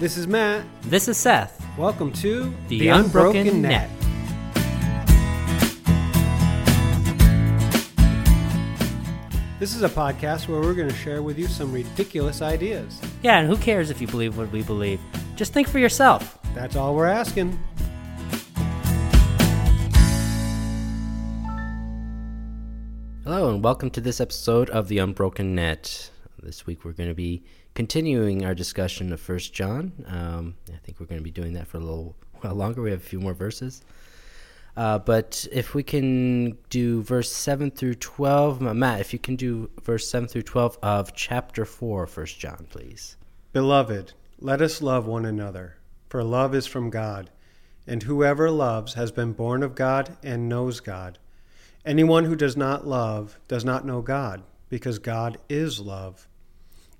This is Matt. This is Seth. Welcome to The Unbroken Net. This is a podcast where we're going to share with you some ridiculous ideas. Yeah, and who cares if you believe what we believe? Just think for yourself. That's all we're asking. Hello, and welcome to this episode of The Unbroken Net. This week we're going to be continuing our discussion of First John. Um, I think we're going to be doing that for a little while longer. We have a few more verses. Uh, but if we can do verse 7 through 12, uh, Matt, if you can do verse 7 through 12 of chapter 4, First John, please. Beloved, let us love one another, for love is from God, and whoever loves has been born of God and knows God. Anyone who does not love does not know God, because God is love.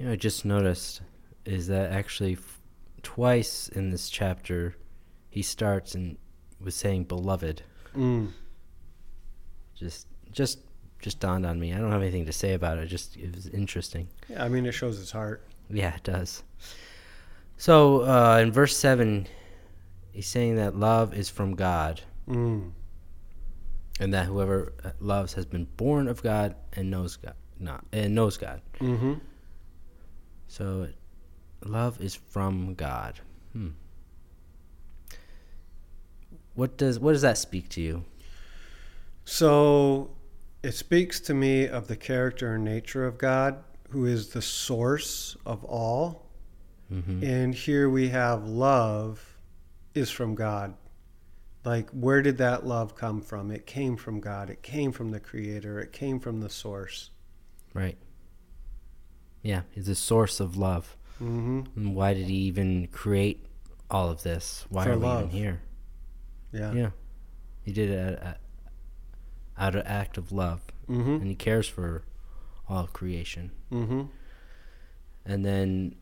You know, I just noticed is that actually f- twice in this chapter he starts and was saying beloved. Mm. Just just just dawned on me. I don't have anything to say about it. Just it was interesting. Yeah, I mean, it shows his heart. Yeah, it does. So uh, in verse seven, he's saying that love is from God, Mm. and that whoever uh, loves has been born of God and knows God, not and knows God. Mm-hmm. So, love is from God. Hmm. What does what does that speak to you? So it speaks to me of the character and nature of God, who is the source of all. Mm-hmm. And here we have love is from God. Like, where did that love come from? It came from God. It came from the Creator. It came from the source. Right. Yeah, he's a source of love. Mm-hmm. And why did he even create all of this? Why For are we love. even here? Yeah. Yeah, he did it out, out of act of love, Mm-hmm. and he cares for all of creation. Mm-hmm. And then,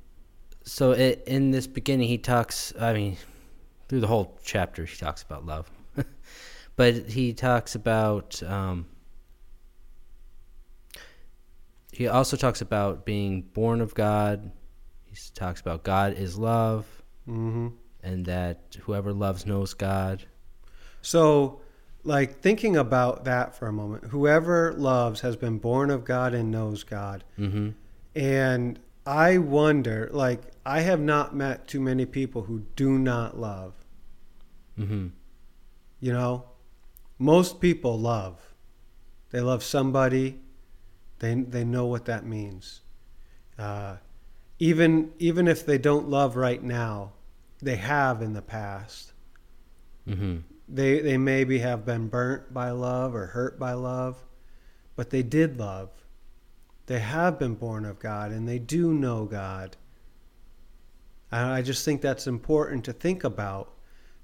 so it, in this beginning, he talks. I mean, through the whole chapter, he talks about love, but he talks about. Um, he also talks about being born of God. He talks about God is love, Mm-hmm. and that whoever loves knows God. So, like, thinking about that for a moment, whoever loves has been born of God and knows God. Mm-hmm. And I wonder, like, I have not met too many people who do not love. Mm-hmm. You know, most people love. They love somebody. They they know what that means. Uh, even even if they don't love right now, they have in the past. Mm-hmm. They they maybe have been burnt by love or hurt by love, but they did love. They have been born of God and they do know God. And I just think that's important to think about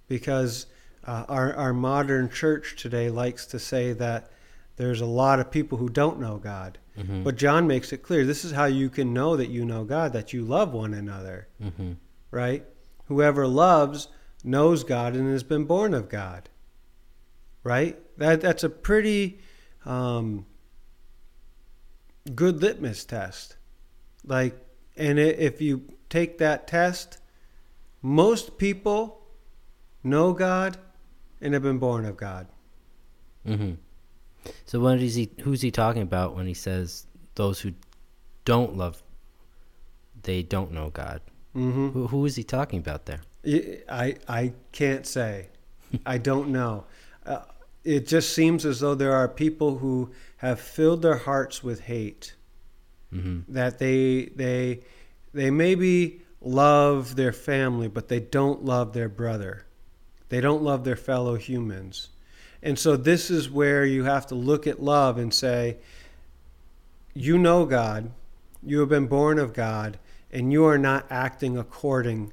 because uh, our, our modern church today likes to say that there's a lot of people who don't know God. Mm-hmm. But John makes it clear this is how you can know that you know God, that you love one another, Mm-hmm. right? Whoever loves knows God and has been born of God, right? That that's a pretty um, good litmus test. Like, and i if you take that test, most people know God and have been born of God. Mm-hmm. So what is he? Who's he talking about when he says those who don't love, they don't know God? Mm-hmm. Who, who is he talking about there? I I can't say. I don't know. Uh, it just seems as though there are people who have filled their hearts with hate. Mm-hmm. That they they they maybe love their family, but they don't love their brother. They don't love their fellow humans. And so this is where you have to look at love and say, you know God, You have been born of God, and you are not acting according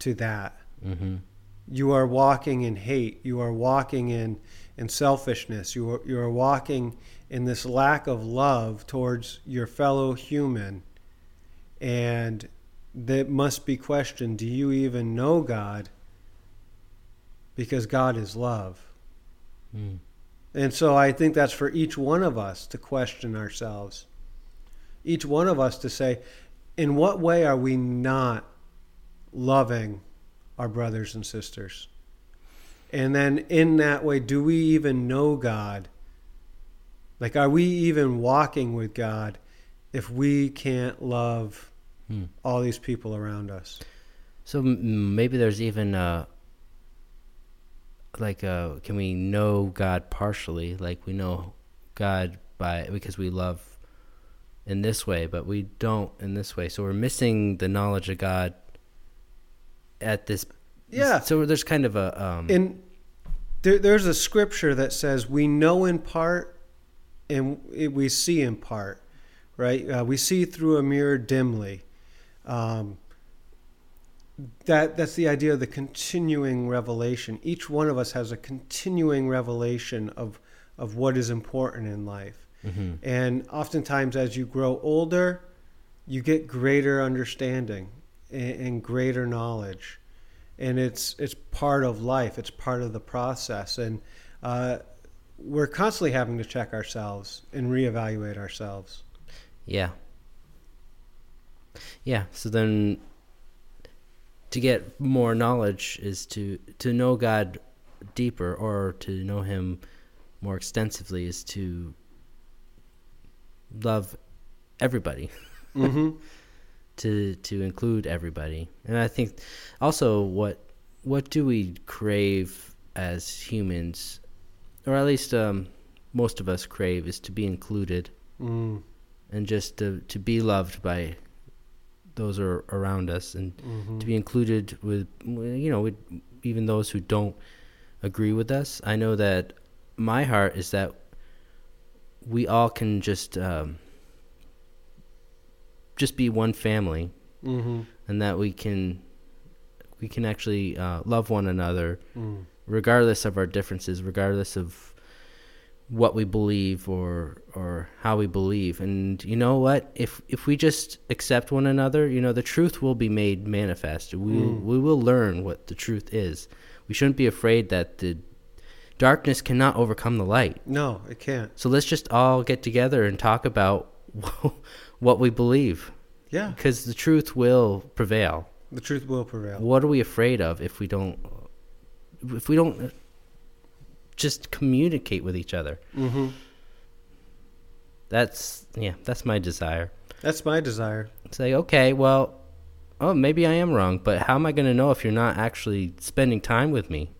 to that. Mm-hmm. You are walking in hate. You are walking in, in selfishness. You are, you are walking in this lack of love towards your fellow human. And that must be questioned do you even know God? Because God is love. Mm. And so I think that's for each one of us to question ourselves. Each one of us to say, in what way are we not loving our brothers and sisters? And then in that way, do we even know God? Like, are we even walking with God if we can't love Hmm. all these people around us? So maybe there's even uh like uh can we know God partially? Like we know God by because we love in this way, but we don't in this way. So we're missing the knowledge of God at this Yeah. So there's kind of a um And there, there's a scripture that says we know in part and we see in part, right? Uh, we see through a mirror dimly. Um, that that's the idea of the continuing revelation. Each one of us has a continuing revelation of of what is important in life. mhm. And oftentimes, as you grow older, you get greater understanding and, and greater knowledge, and it's it's part of life. It's part of the process, and uh, we're constantly having to check ourselves and reevaluate ourselves. Yeah. Yeah. So then, to get more knowledge is to to know God deeper, or to know Him more extensively, is to love everybody. hmm To to include everybody, and I think also what what do we crave as humans, or at least um, most of us crave, is to be included mm. and just to to be loved by those are around us and hmm to be included with you know with even those who don't agree with us. I know that my heart is that we all can just um, just be one family hmm and that we can we can actually uh, love one another mm. regardless of our differences, regardless of what we believe or or how we believe. And you know what? If if we just accept one another, you know, the truth will be made manifest. We Mm. we will learn what the truth is. We shouldn't be afraid that the darkness cannot overcome the light. No, it can't. So let's just all get together and talk about what we believe Yeah, because the truth will prevail. the truth will prevail. What are we afraid of if we don't if we don't just communicate with each other? hmm That's yeah, that's my desire. That's my desire. Say, okay, well, oh, maybe I am wrong, but how am I going to know if you're not actually spending time with me?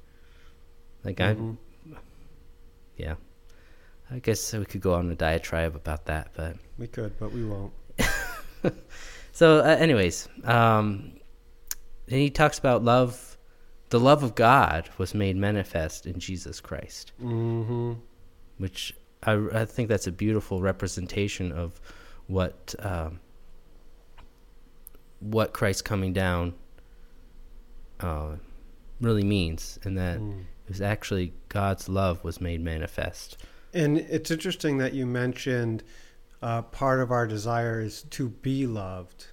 Like Mhm. I yeah. I guess we could go on a diatribe about that, but We could, but we won't. so uh, anyways, um and he talks about love the love of God was made manifest in Jesus Christ. hmm which I, I think that's a beautiful representation of what um, what Christ coming down uh, really means, and that Mm. it was actually God's love was made manifest. And it's interesting that you mentioned uh, part of our desire is to be loved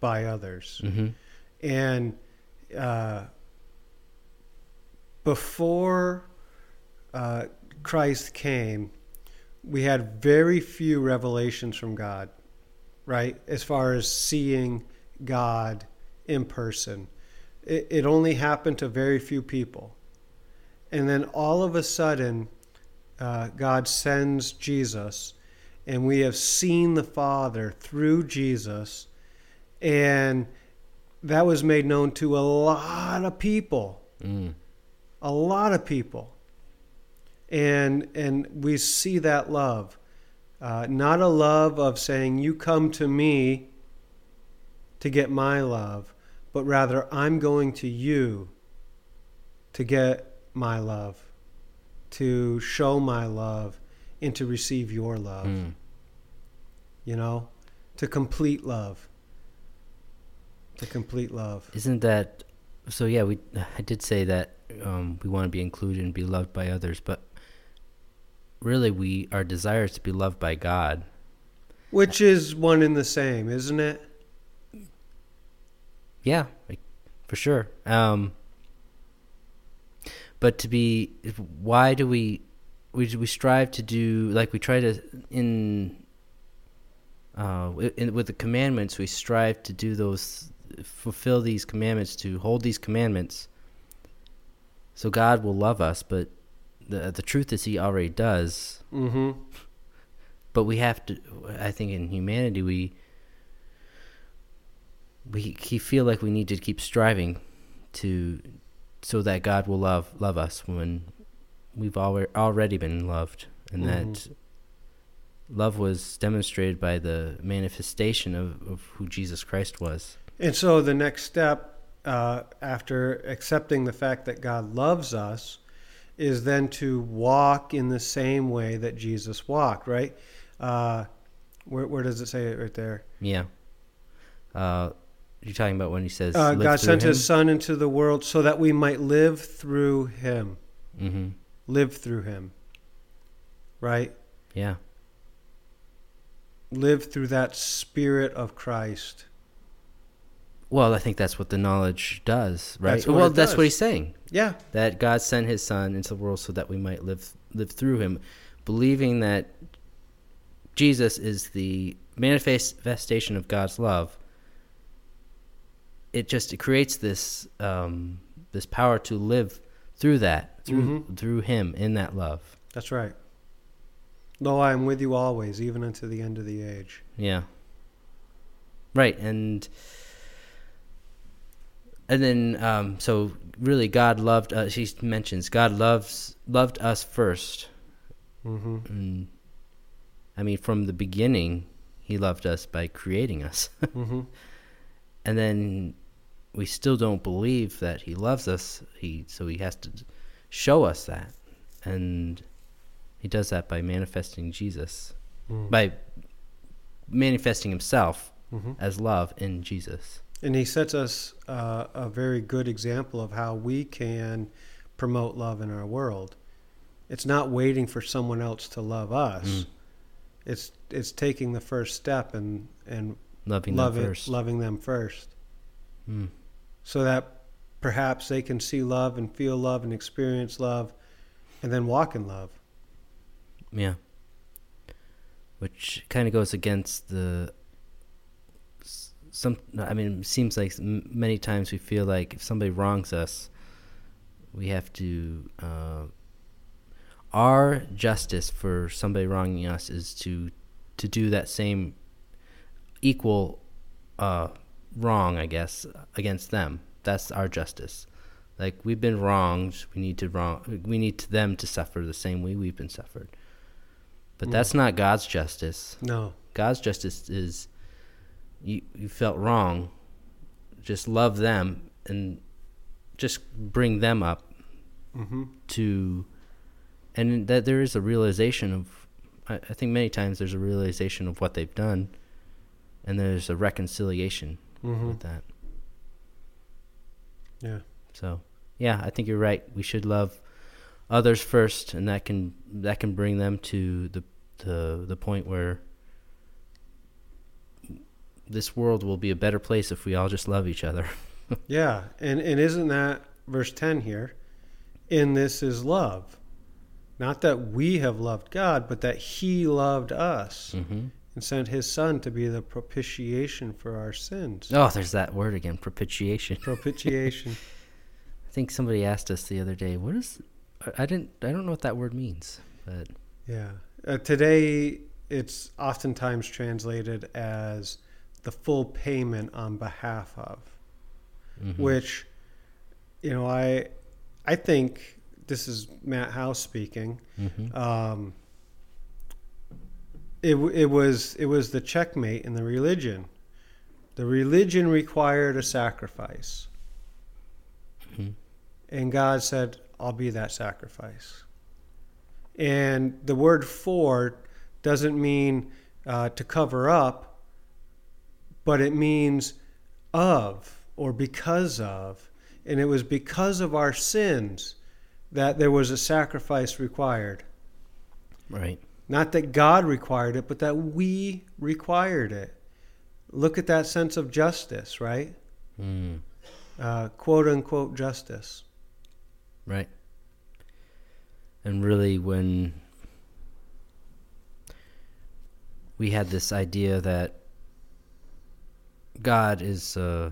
by others. hmm And uh, before uh, Christ came, we had very few revelations from God, right? As far as seeing God in person, it, it only happened to very few people. And then all of a sudden, uh, God sends Jesus, and we have seen the Father through Jesus, and that was made known to a lot of people Mm. A lot of people and and we see that love uh, not a love of saying you come to me to get my love but rather i'm going to you to get my love to show my love and to receive your love Mm. you know to complete love. To complete love. Isn't that so? Yeah, we. I did say that um, we want to be included and be loved by others, but really, we our desire is to be loved by God. Which is one and the same, isn't it? Yeah, like, for sure. Um, but to be, why do we, we we strive to do like we try to in, uh, in, with the commandments we strive to do those, fulfill these commandments to hold these commandments. So God will love us, but the the truth is He already does. Mm-hmm. But we have to. I think in humanity we we feel like we need to keep striving to so that God will love love us when we've already already been loved and Mhm. that love was demonstrated by the manifestation of, of who Jesus Christ was. And so the next step uh, after accepting the fact that God loves us is then to walk in the same way that Jesus walked, right? Uh, where, where does it say it right there? Yeah. Uh, you're talking about when he says Uh, God sent him? his Son into the world so that we might live through him. Mhm. Live through him. Right? Yeah. Live through that spirit of Christ. Well, I think that's what the knowledge does, right? That's well, that's what he's saying. Yeah. that God sent His Son into the world so that we might live live through Him, believing that Jesus is the manifestation of God's love. It just it creates this um, this power to live through that through Mhm. through Him in that love. That's right. Lo, I am with you always, even unto the end of the age. Yeah. Right, and and then um, so really God loved us. She mentions God loves loved us first. Mm-hmm. And I mean, from the beginning, he loved us by creating us. Mm-hmm. and then we still don't believe that he loves us. He so he has to show us that. And he does that by manifesting Jesus, Mm. by manifesting himself hmm as love in Jesus. And he sets us uh, a very good example of how we can promote love in our world. It's not waiting for someone else to love us. Mm. It's it's taking the first step and and Loving love them it, first. loving them first, Mm. so that perhaps they can see love and feel love and experience love, and then walk in love. Yeah. Which kind of goes against the some. I mean, it seems like many times we feel like if somebody wrongs us, we have to. Uh, our justice for somebody wronging us is to to do that same equal uh, wrong, I guess, against them. That's our justice. Like we've been wronged, we need to wrong. We need them to suffer the same way we've been suffered. But Mm. that's not God's justice. No. God's justice is you you felt wrong. Just love them and just bring them up hmm to and that there is a realization of I, I think many times there's a realization of what they've done and there's a reconciliation hmm with that. Yeah. So yeah, I think you're right. We should love others first, and that can that can bring them to the the the point where this world will be a better place if we all just love each other. Yeah, and and isn't that verse ten here? In this is love, not that we have loved God, but that He loved us hmm and sent His Son to be the propitiation for our sins. Oh, there's that word again, propitiation. Propitiation. I think somebody asked us the other day, "What is?" I didn't. I don't know what that word means, but yeah. Uh, today, it's oftentimes translated as the full payment on behalf of. mhm. which you know i i think this is matt house speaking Mhm. um it, it was it was the checkmate in the religion the religion required a sacrifice Mhm. and god said i'll be that sacrifice and the word for doesn't mean uh, to cover up but it means of or because of. And it was because of our sins that there was a sacrifice required. Right. Not that God required it, but that we required it. Look at that sense of justice, right? Mm. Uh, quote unquote justice. Right. And really, when we had this idea that God is uh,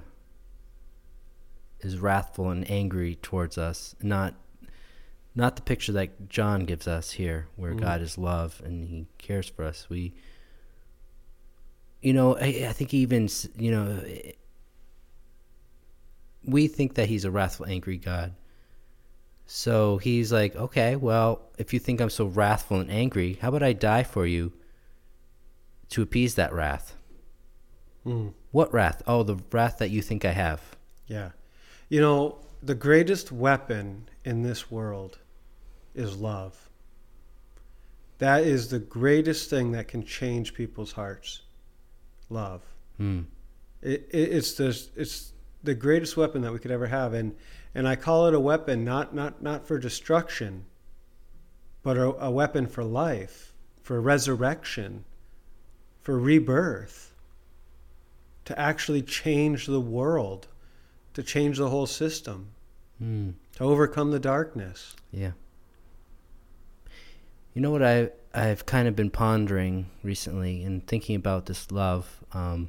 is wrathful and angry towards us, not not the picture that John gives us here, where Mhm. God is love and He cares for us. We, you know, I, I think even you know, we think that He's a wrathful, angry God. So he's like, okay, well, if you think I'm so wrathful and angry, how about I die for you to appease that wrath? Mm. What wrath? Oh, the wrath that you think I have. Yeah. You know, the greatest weapon in this world is love. That is the greatest thing that can change people's hearts. Love. Hmm. It, it, it's the it's the greatest weapon that we could ever have, and and I call it a weapon not not not for destruction, but a, a weapon for life, for resurrection, for rebirth, to actually change the world, to change the whole system, Hmm. to overcome the darkness. Yeah. You know what I I've kind of been pondering recently and thinking about this love. Um,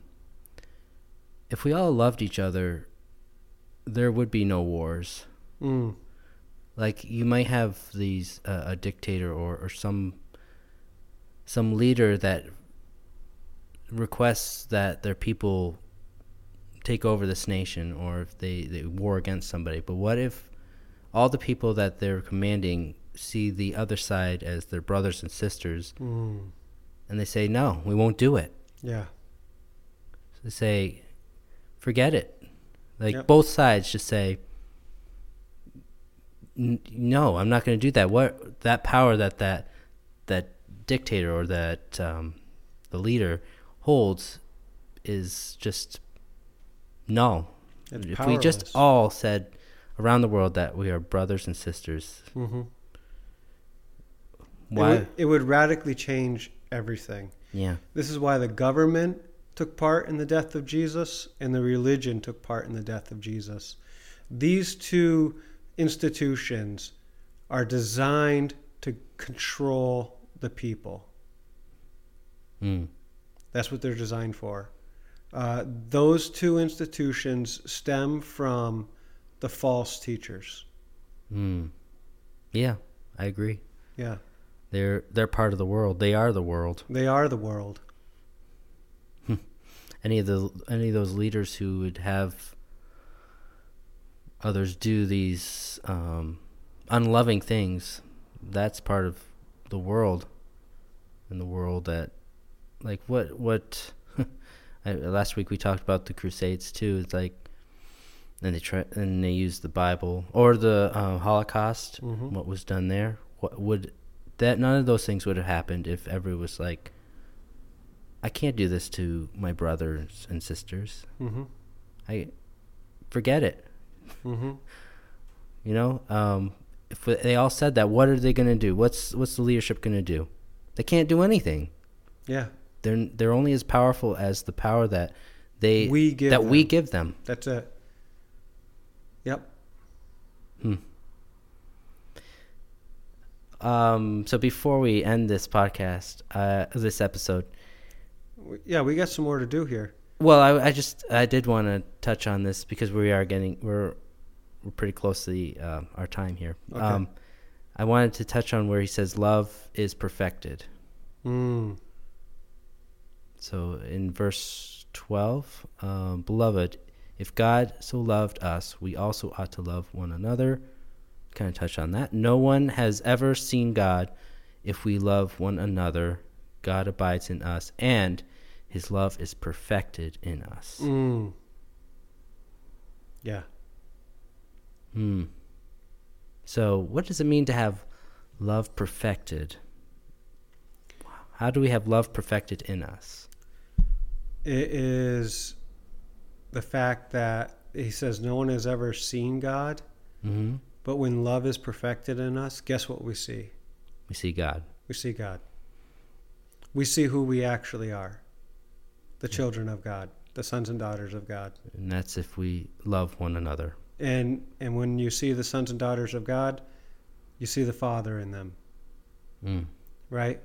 if we all loved each other, there would be no wars. Mm. like you might have these uh, a dictator or, or some some leader that requests that their people take over this nation or if they, they war against somebody but what if all the people that they're commanding see the other side as their brothers and sisters Mm. and they say no we won't do it Yeah. they say forget it like Yep. both sides just say no i'm not going to do that what that power that that that dictator or that um, the leader holds is just no It's if we just all said around the world that we are brothers and sisters Mm-hmm. why It would, it would radically change everything. yeah This is why the government took part in the death of Jesus and the religion took part in the death of Jesus. These two institutions are designed to control the people. mm. That's what they're designed for. Uh, those two institutions stem from the false teachers. Mm. yeah i agree Yeah, they're they're part of the world they are the world they are the world. any of the any of those leaders who would have others do these um, unloving things that's part of the world and the world that like what what I, last week we talked about the crusades too it's like and they try and they use the bible or the uh, holocaust Mhm. what was done there what would that none of those things would have happened if everyone was like I can't do this to my brothers and sisters. Mm-hmm. I forget it. Mm-hmm. You know, um, if they all said that, what are they going to do? What's what's the leadership going to do? They can't do anything. Yeah, They're they're only as powerful as the power that they we give that we them. give them. That's it. Yep. Hmm. Um, so before we end this podcast, uh, this episode, Yeah, we got some more to do here. well, I, I just I did want to touch on this because we are getting we're we're pretty close to the, uh, our time here. Okay. Um, I wanted to touch on where he says love is perfected. Mm. So in verse 12, um, beloved, if God so loved us, we also ought to love one another. Kind of touch on that. No one has ever seen God. If we love one another, God abides in us, and his love is perfected in us. Mm. Yeah. Hmm. So, what does it mean to have love perfected? How do we have love perfected in us? It is the fact that he says no one has ever seen God, hmm but when love is perfected in us, guess what we see? We see God. We see God. We see who we actually are the children of God, the sons and daughters of God. And that's if we love one another. And, and when you see the sons and daughters of God, you see the Father in them, Mm. right?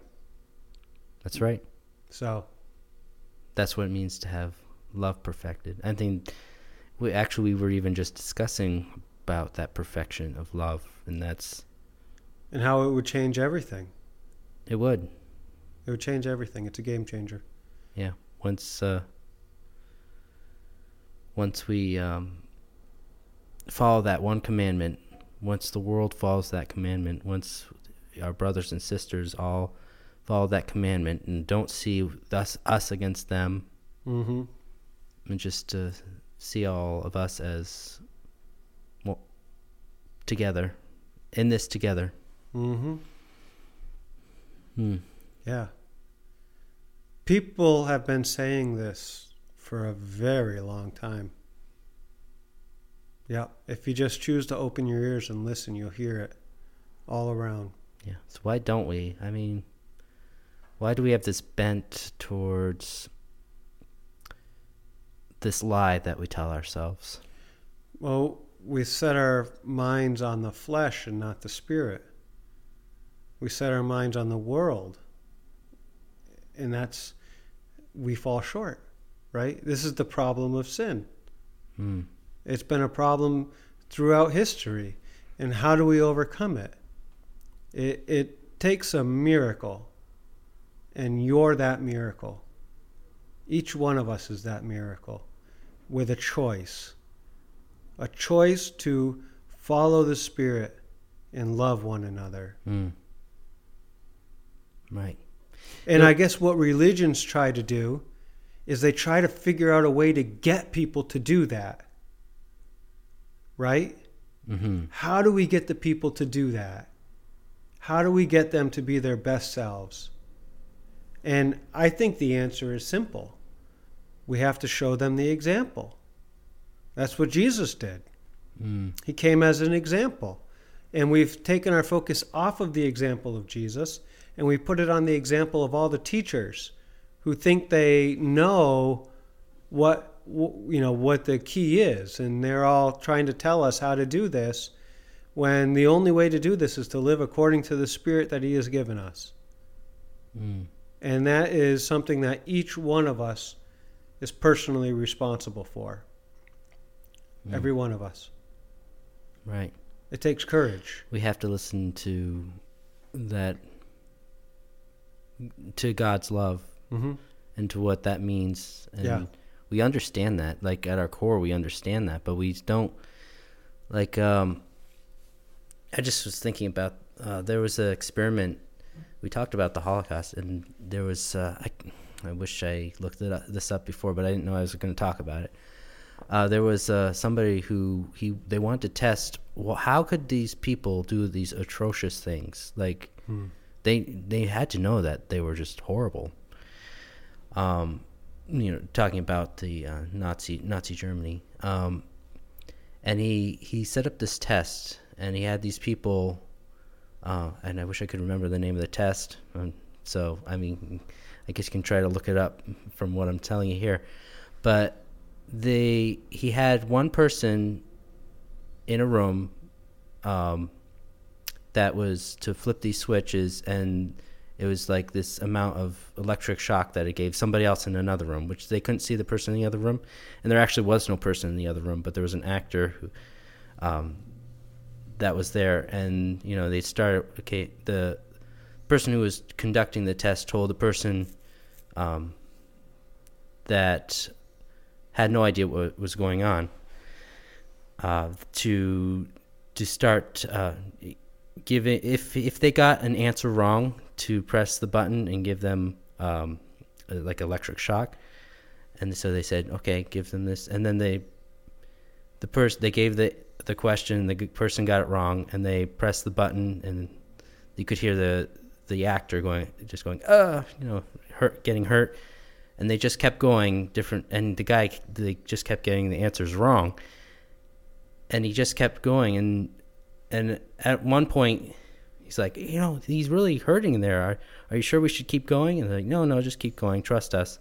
That's right. So, That's what it means to have love perfected. I think we actually we were even just discussing about that perfection of love, and that's and how it would change everything. it would. It would change everything. It's a game changer. Yeah. Once uh, once we um, follow that one commandment, once the world follows that commandment, once our brothers and sisters all follow that commandment and don't see us us against them, Mm-hmm. and just to see all of us as well together in this together. Mm-hmm. Hmm. Yeah. People have been saying this for a very long time. Yeah. If you just choose to open your ears and listen, you'll hear it all around. Yeah. So why don't we? I mean, why do we have this bent towards this lie that we tell ourselves? Well, we set our minds on the flesh and not the spirit. We set our minds on the world. And that's, we fall short, right? This is the problem of sin. Hmm. It's been a problem throughout history. And how do we overcome it? It, it takes a miracle. And you're that miracle. Each one of us is that miracle with a choice. A choice to follow the Spirit and love one another. Hmm. Right. And Yeah. I guess what religions try to do is they try to figure out a way to get people to do that. Right? Mm-hmm. How do we get the people to do that? How do we get them to be their best selves? And I think the answer is simple. We have to show them the example. That's what Jesus did. Mm. He came as an example. And we've taken our focus off of the example of Jesus and we put it on the example of all the teachers who think they know what you know what the key is and they're all trying to tell us how to do this when the only way to do this is to live according to the spirit that he has given us. Mm. And that is something that each one of us is personally responsible for. Mm. Every one of us. Right. It takes courage. We have to listen to that to God's love hmm and to what that means. And Yeah. we understand that. Like at our core we understand that, but we don't like um I just was thinking about uh, there was an experiment we talked about the Holocaust and there was uh, I, I wish I looked it up, this up before but I didn't know I was going to talk about it. Uh, there was uh, somebody who he they wanted to test well how could these people do these atrocious things like Hmm. they they had to know that they were just horrible. Um, you know, talking about the uh, Nazi Nazi Germany. Um, and he he set up this test, and he had these people. Uh, and I wish I could remember the name of the test. Um, so I mean, I guess you can try to look it up from what I'm telling you here. But they he had one person in a room. Um, that was to flip these switches and it was like this amount of electric shock that it gave somebody else in another room which they couldn't see the person in the other room and there actually was no person in the other room but there was an actor who um, that was there. And you know they started okay the person who was conducting the test told the person um, that had no idea what was going on uh, to to start uh, give it if if they got an answer wrong to press the button and give them um, like electric shock. And so they said okay give them this. And then they the person they gave the the question the person got it wrong and they pressed the button and you could hear the the actor going just going uh you know hurt getting hurt. And they just kept going different and the guy they just kept getting the answers wrong. And he just kept going and and at one point he's like you know he's really hurting there. Are, are you sure we should keep going? And they're like no no just keep going. Trust us.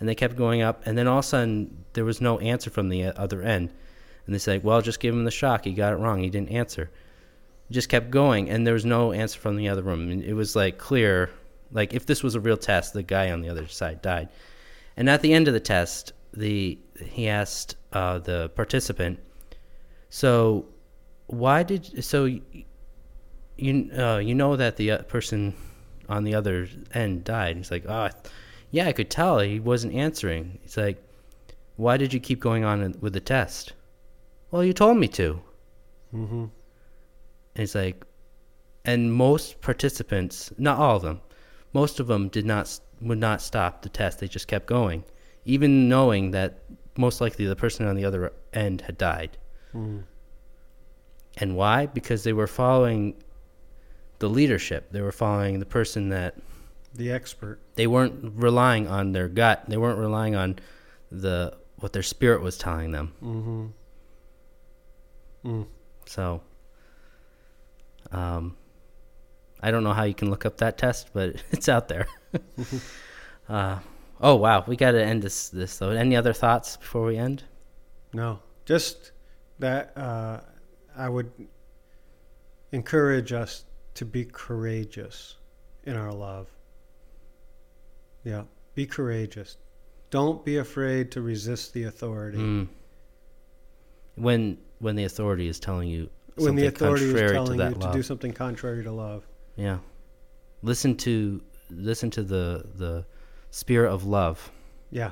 And they kept going up and then all of a sudden there was no answer from the other end and they say well just give him the shock. He got it wrong. He didn't answer. Just kept going and there was no answer from the other room. And it was like clear like if this was a real test the guy on the other side died. And at the end of the test the he asked uh, the participant so why did so you uh, you know that the uh, person on the other end died? He's like oh yeah i could tell. He wasn't answering. He's like why did you keep going on with the test well you told me to Mm-hmm. and it's like, and most participants, not all of them, most of them did not would not stop the test. They just kept going, even knowing that most likely the person on the other end had died. Mm. And why? Because they were following the leadership. They were following the person that The expert. they weren't relying on their gut. They weren't relying on the what their spirit was telling them. Mm-hmm. Mm. So, um, I don't know how you can look up that test, but it's out there. uh, oh wow, we got to end this this though. Any other thoughts before we end? No, just that uh, I would encourage us to be courageous in our love. Yeah, be courageous. Don't be afraid to resist the authority. Mm. When when the authority is telling you when the something authority is contrary telling to you to love. do something contrary to love. Yeah. Listen to listen to the the spirit of love. Yeah,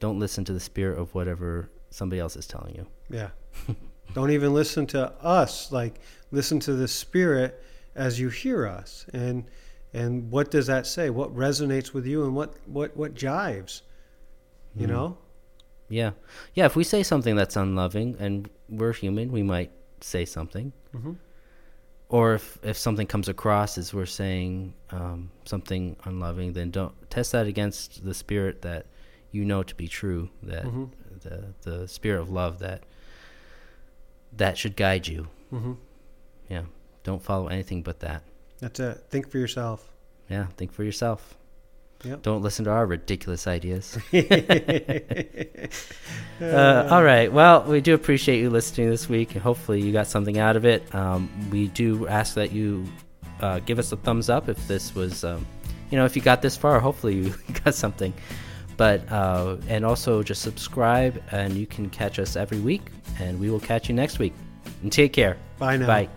Don't listen to the spirit of whatever somebody else is telling you. yeah. Don't even listen to us. Like listen to the spirit as you hear us. And and what does that say? What resonates with you and what what what jives? You Mm. know? Yeah. Yeah, if we say something that's unloving and we're human, we might say something. Mm-hmm. Or if, if something comes across as we're saying um, something unloving, then don't test that against the spirit that you know to be true, that Mm-hmm. the the spirit of love that that should guide you. Mm-hmm. Yeah. Don't follow anything but that. That's it. Think for yourself. Yeah, think for yourself. Yep. Don't listen to our ridiculous ideas. Uh, all right. Well, we do appreciate you listening this week, and hopefully you got something out of it. Um, we do ask that you uh, give us a thumbs up if this was, um, you know, if you got this far. Hopefully you got something. But uh, and also just subscribe, and you can catch us every week, and we will catch you next week. And take care. Bye now. Bye.